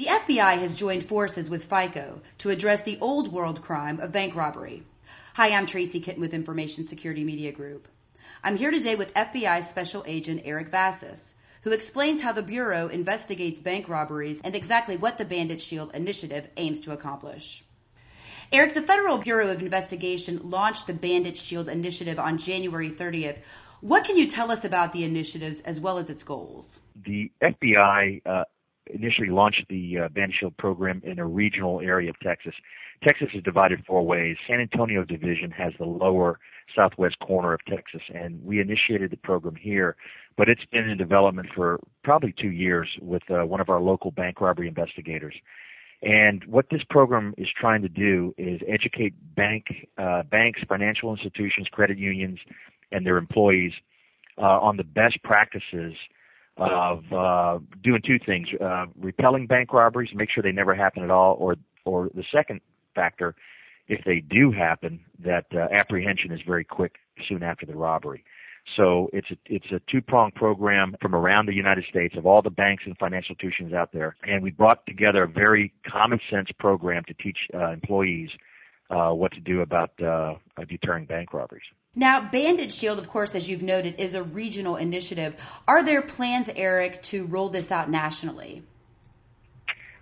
The FBI has joined forces with FICO to address the old world crime of bank robbery. Hi, I'm Tracy Kitten with Information Security Media Group. I'm here today with FBI Special Agent Eric Vasys, who explains how the Bureau investigates bank robberies and exactly what the Bandit Shield initiative aims to accomplish. Eric, the Federal Bureau of Investigation launched the Bandit Shield initiative on January 30th. What can you tell us about the initiatives as well as its goals? The FBI uh, initially launched the uh, Bandit Shield program in a regional area of Texas. Texas is divided four ways. San Antonio Division has the lower southwest corner of Texas, and we initiated the program here, but it's been in development for probably two years with uh, one of our local bank robbery investigators. And what this program is trying to do is educate bank, uh, banks, financial institutions, credit unions, and their employees uh, on the best practices of uh, doing two things: uh, repelling bank robberies, make sure they never happen at all, or or the second factor, if they do happen, that uh, apprehension is very quick soon after the robbery. So it's a, it's a two-pronged program from around the United States of all the banks and financial institutions out there, and we brought together a very common sense program to teach uh, employees uh, what to do about uh, deterring bank robberies. Now, Bandit Shield, of course, as you've noted, is a regional initiative. Are there plans, Eric, to roll this out nationally?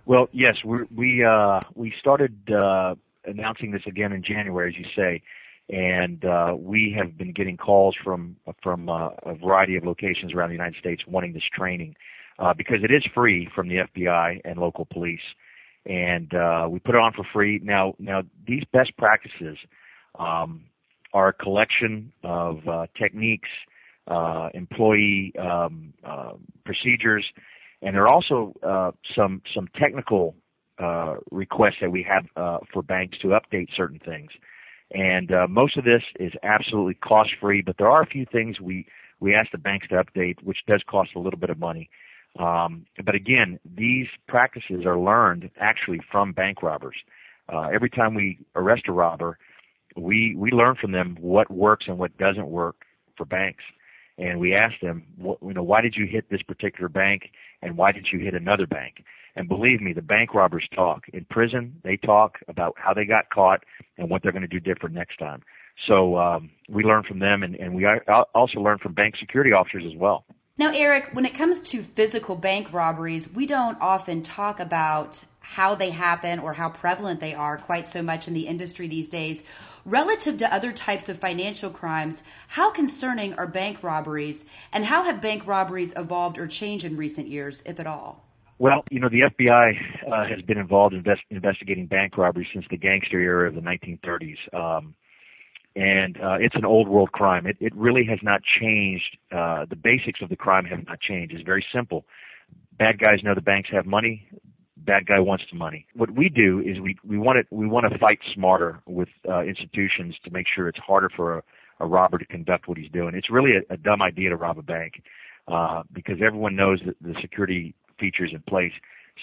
Well, yes, we we uh, we started uh, announcing this again in January, as you say, and uh, we have been getting calls from from uh, a variety of locations around the United States wanting this training uh, because it is free from the FBI and local police, and uh, we put it on for free. Now, now these best practices. Um, a collection of uh, techniques, uh, employee um, uh, procedures, and there are also uh, some some technical uh, requests that we have uh, for banks to update certain things. And most of this is absolutely cost free, but there are a few things we we ask the banks to update, which does cost a little bit of money. Um, but again, these practices are learned actually from bank robbers. every time we arrest a robber, we we learn from them what works and what doesn't work for banks. And we ask them what, you know why did you hit this particular bank and why did you hit another bank? And believe me the bank robbers talk. In prison they talk about how they got caught and what they're going to do different next time. So um, we learn from them and, and we also learn from bank security officers as well. Now eric when it comes to physical bank robberies we don't often talk about how they happen or how prevalent they are quite so much in the industry these days. Relative to other types of financial crimes, how concerning are bank robberies and how have bank robberies evolved or changed in recent years, if at all? Well, you know, the FBI uh, has been involved in invest- investigating bank robberies since the gangster era of the 1930s. Um, and uh, it's an old world crime. It, it really has not changed. Uh, the basics of the crime have not changed. It's very simple. Bad guys know the banks have money bad guy wants the money. What we do is we we want to we want to fight smarter with uh, institutions to make sure it's harder for a, a robber to conduct what he's doing. It's really a, a dumb idea to rob a bank uh, because everyone knows that the security features in place.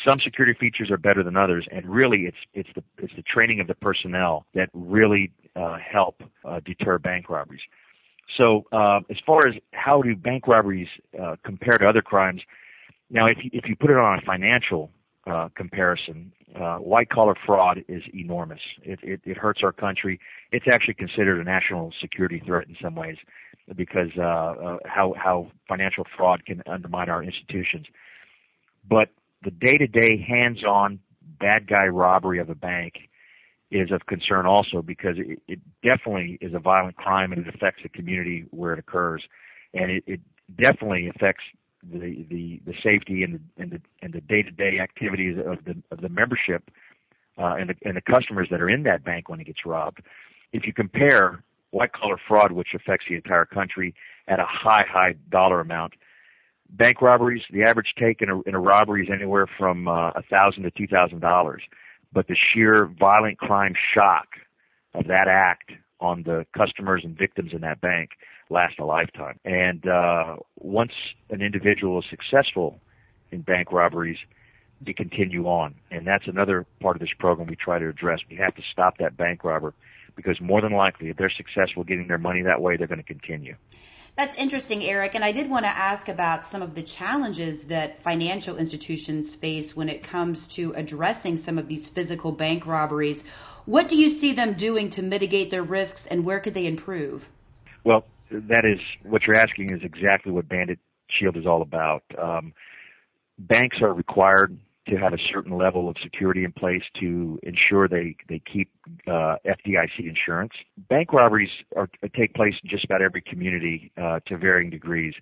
Some security features are better than others, and really, it's it's the it's the training of the personnel that really uh, help uh, deter bank robberies. So, uh, as far as how do bank robberies uh, compare to other crimes, now if you, if you put it on a financial uh, comparison. Uh, white collar fraud is enormous. It, it, it hurts our country. It's actually considered a national security threat in some ways because uh, uh, how how financial fraud can undermine our institutions. But the day to day hands on bad guy robbery of a bank is of concern also because it, it definitely is a violent crime and it affects the community where it occurs, and it, it definitely affects the the the safety and the and the and the day to day activities of the of the membership uh, and the and the customers that are in that bank when it gets robbed. If you compare white collar fraud, which affects the entire country at a high high dollar amount, bank robberies the average take in a in a robbery is anywhere from uh, a thousand to two thousand dollars, but the sheer violent crime shock of that act on the customers and victims in that bank last a lifetime. And uh, once an individual is successful in bank robberies, they continue on. And that's another part of this program we try to address. We have to stop that bank robber because more than likely, if they're successful getting their money that way, they're going to continue. That's interesting, Eric. And I did want to ask about some of the challenges that financial institutions face when it comes to addressing some of these physical bank robberies. What do you see them doing to mitigate their risks and where could they improve? Well, that is what you're asking is exactly what Bandit Shield is all about. Um, banks are required to have a certain level of security in place to ensure they they keep uh, FDIC insurance. Bank robberies are, take place in just about every community uh, to varying degrees.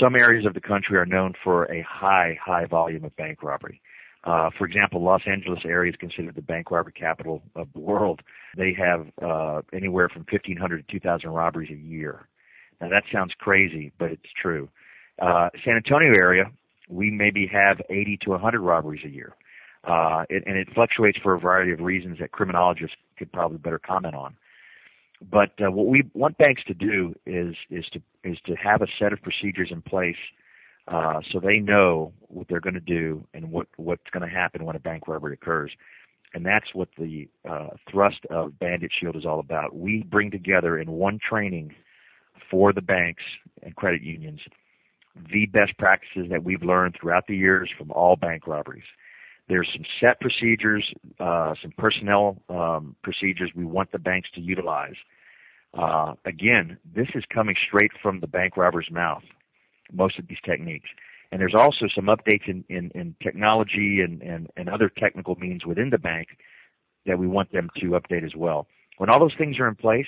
Some areas of the country are known for a high high volume of bank robbery. Uh, for example, Los Angeles area is considered the bank robbery capital of the world. They have uh, anywhere from 1,500 to 2,000 robberies a year. Now that sounds crazy, but it's true. Uh, San Antonio area, we maybe have 80 to 100 robberies a year. Uh, it, and it fluctuates for a variety of reasons that criminologists could probably better comment on. But uh, what we want banks to do is is to is to have a set of procedures in place uh, so they know what they're going to do and what what's going to happen when a bank robbery occurs. And that's what the uh, thrust of Bandit Shield is all about. We bring together in one training for the banks and credit unions the best practices that we've learned throughout the years from all bank robberies. There's some set procedures, uh, some personnel um, procedures we want the banks to utilize. Uh, again, this is coming straight from the bank robber's mouth, most of these techniques. And there's also some updates in, in, in technology and, and, and other technical means within the bank that we want them to update as well. When all those things are in place,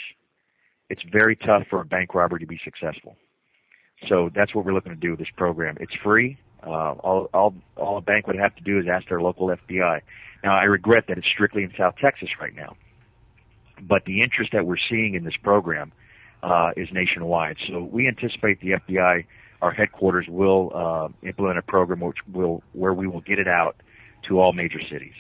it's very tough for a bank robber to be successful. So that's what we're looking to do with this program. It's free. Uh, all, all, all a bank would have to do is ask their local FBI. Now, I regret that it's strictly in South Texas right now, but the interest that we're seeing in this program uh, is nationwide. So we anticipate the FBI, our headquarters, will uh, implement a program which will where we will get it out to all major cities.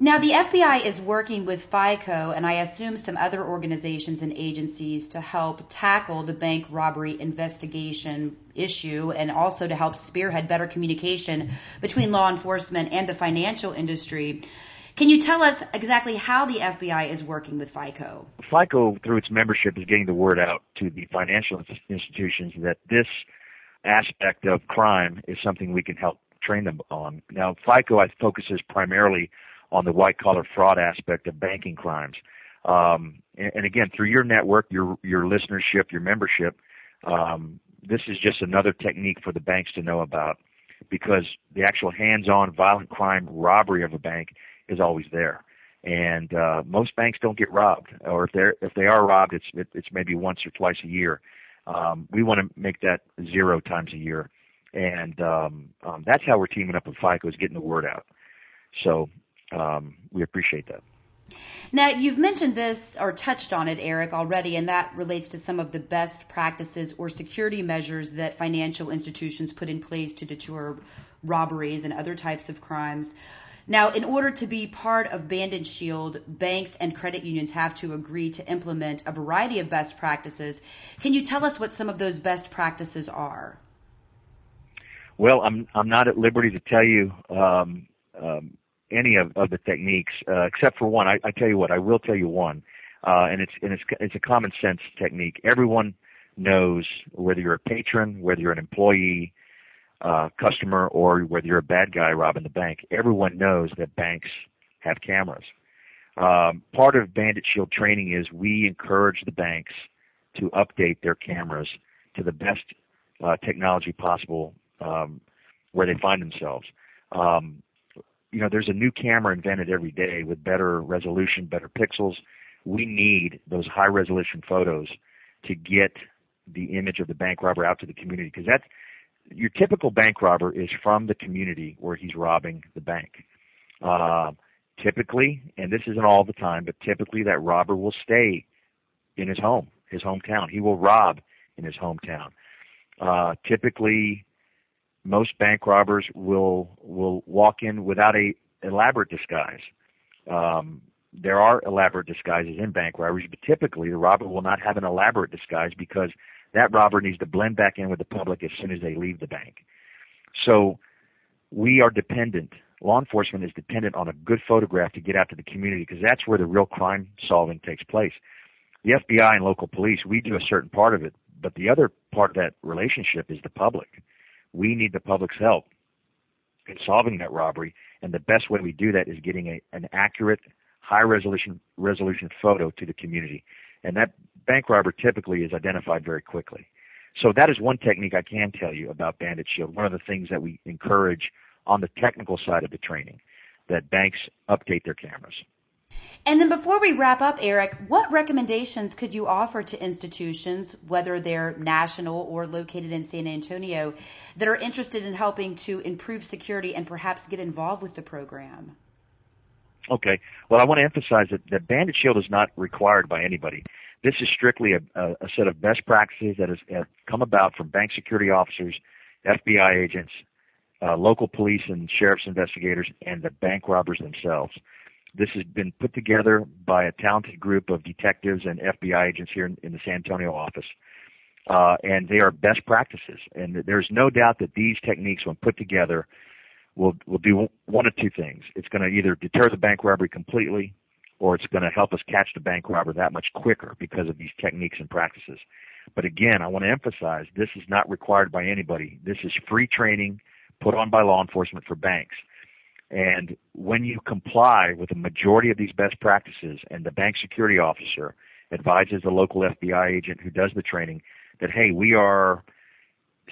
Now, the FBI is working with FICO and I assume some other organizations and agencies to help tackle the bank robbery investigation issue and also to help spearhead better communication between law enforcement and the financial industry. Can you tell us exactly how the FBI is working with FICO? FICO, through its membership, is getting the word out to the financial institutions that this aspect of crime is something we can help train them on. Now, FICO focuses primarily on the white collar fraud aspect of banking crimes. Um, and, and, again, through your network, your your listenership, your membership, um, this is just another technique for the banks to know about because the actual hands-on violent crime robbery of a bank is always there. And uh, most banks don't get robbed, or if they're if they are robbed, it's it, it's maybe once or twice a year. Um, we want to make that zero times a year, and um, um, that's how we're teaming up with FICO is getting the word out. So um, we appreciate that. Now, you've mentioned this or touched on it, Eric, already, and that relates to some of the best practices or security measures that financial institutions put in place to deter robberies and other types of crimes. Now, in order to be part of Bandit Shield, banks and credit unions have to agree to implement a variety of best practices. Can you tell us what some of those best practices are? Well, I'm I'm not at liberty to tell you um, um, any of, of the techniques uh, except for one. I, I tell you what, I will tell you one, uh, and it's and it's it's a common sense technique. Everyone knows whether you're a patron, whether you're an employee, uh, customer, or whether you're a bad guy robbing the bank. Everyone knows that banks have cameras. Um, part of Bandit Shield training is we encourage the banks to update their cameras to the best uh, technology possible um, where they find themselves. Um, you know, there's a new camera invented every day with better resolution, better pixels. We need those high resolution photos to get the image of the bank robber out to the community because that's your typical bank robber is from the community where he's robbing the bank. Uh, typically, and this isn't all the time, but typically that robber will stay in his home, his hometown. He will rob in his hometown. Uh, typically, most bank robbers will will walk in without a elaborate disguise. Um, there are elaborate disguises in bank robberies, but typically the robber will not have an elaborate disguise because that robber needs to blend back in with the public as soon as they leave the bank. So we are dependent. Law enforcement is dependent on a good photograph to get out to the community because that's where the real crime solving takes place. The FBI and local police, we do a certain part of it, but the other part of that relationship is the public. We need the public's help in solving that robbery, and the best way we do that is getting a, an accurate, high resolution resolution photo to the community, and that bank robber typically is identified very quickly. So that is one technique I can tell you about Bandit Shield. One of the things that we encourage on the technical side of the training, that banks update their cameras. And then before we wrap up, Eric, what recommendations could you offer to institutions, whether they're national or located in San Antonio, that are interested in helping to improve security and perhaps get involved with the program? Okay. Well, I want to emphasize that, that Bandit Shield is not required by anybody. This is strictly a, a, a set of best practices that has, have come about from bank security officers, FBI agents, uh, local police and sheriff's investigators, and the bank robbers themselves. This has been put together by a talented group of detectives and FBI agents here in, in the San Antonio office. Uh, and they are best practices. And there's no doubt that these techniques, when put together, will will do one of two things. It's going to either deter the bank robbery completely, or it's going to help us catch the bank robber that much quicker because of these techniques and practices. But again, I want to emphasize this is not required by anybody. This is free training put on by law enforcement for banks. And when you comply with the majority of these best practices and the bank security officer advises the local FBI agent who does the training that, hey, we are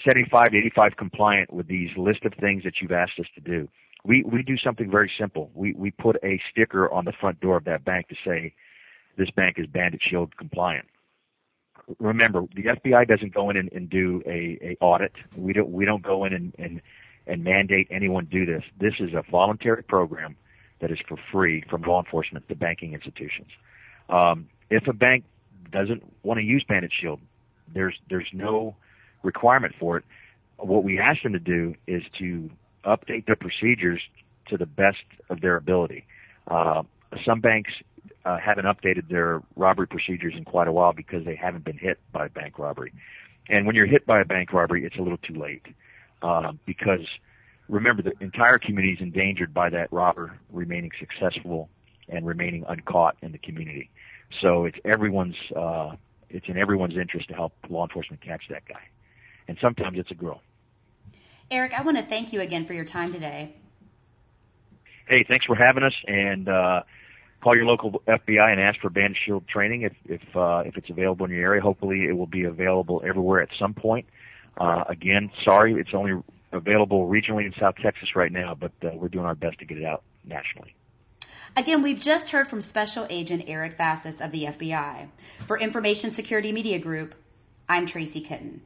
75 to 85 compliant with these list of things that you've asked us to do. We, we do something very simple. We, we put a sticker on the front door of that bank to say, this bank is Bandit Shield compliant. Remember, the FBI doesn't go in and, and do a, a audit. We don't, we don't go in and, and and mandate anyone do this. This is a voluntary program that is for free from law enforcement to banking institutions. Um, if a bank doesn't want to use Bandit Shield, there's there's no requirement for it. What we ask them to do is to update their procedures to the best of their ability. Uh, some banks uh, haven't updated their robbery procedures in quite a while because they haven't been hit by bank robbery. And when you're hit by a bank robbery, it's a little too late uh, because remember the entire community is endangered by that robber remaining successful and remaining uncaught in the community. So it's everyone's uh, it's in everyone's interest to help law enforcement catch that guy, and sometimes it's a girl. Eric, I want to thank you again for your time today. Hey, thanks for having us, and uh, call your local FBI and ask for band Shield training if if uh, if it's available in your area. Hopefully, it will be available everywhere at some point. Uh, again, sorry, it's only available regionally in South Texas right now, but uh, we're doing our best to get it out nationally. Again, we've just heard from Special Agent Eric Vasys of the FBI. For Information Security Media Group, I'm Tracy Kitten.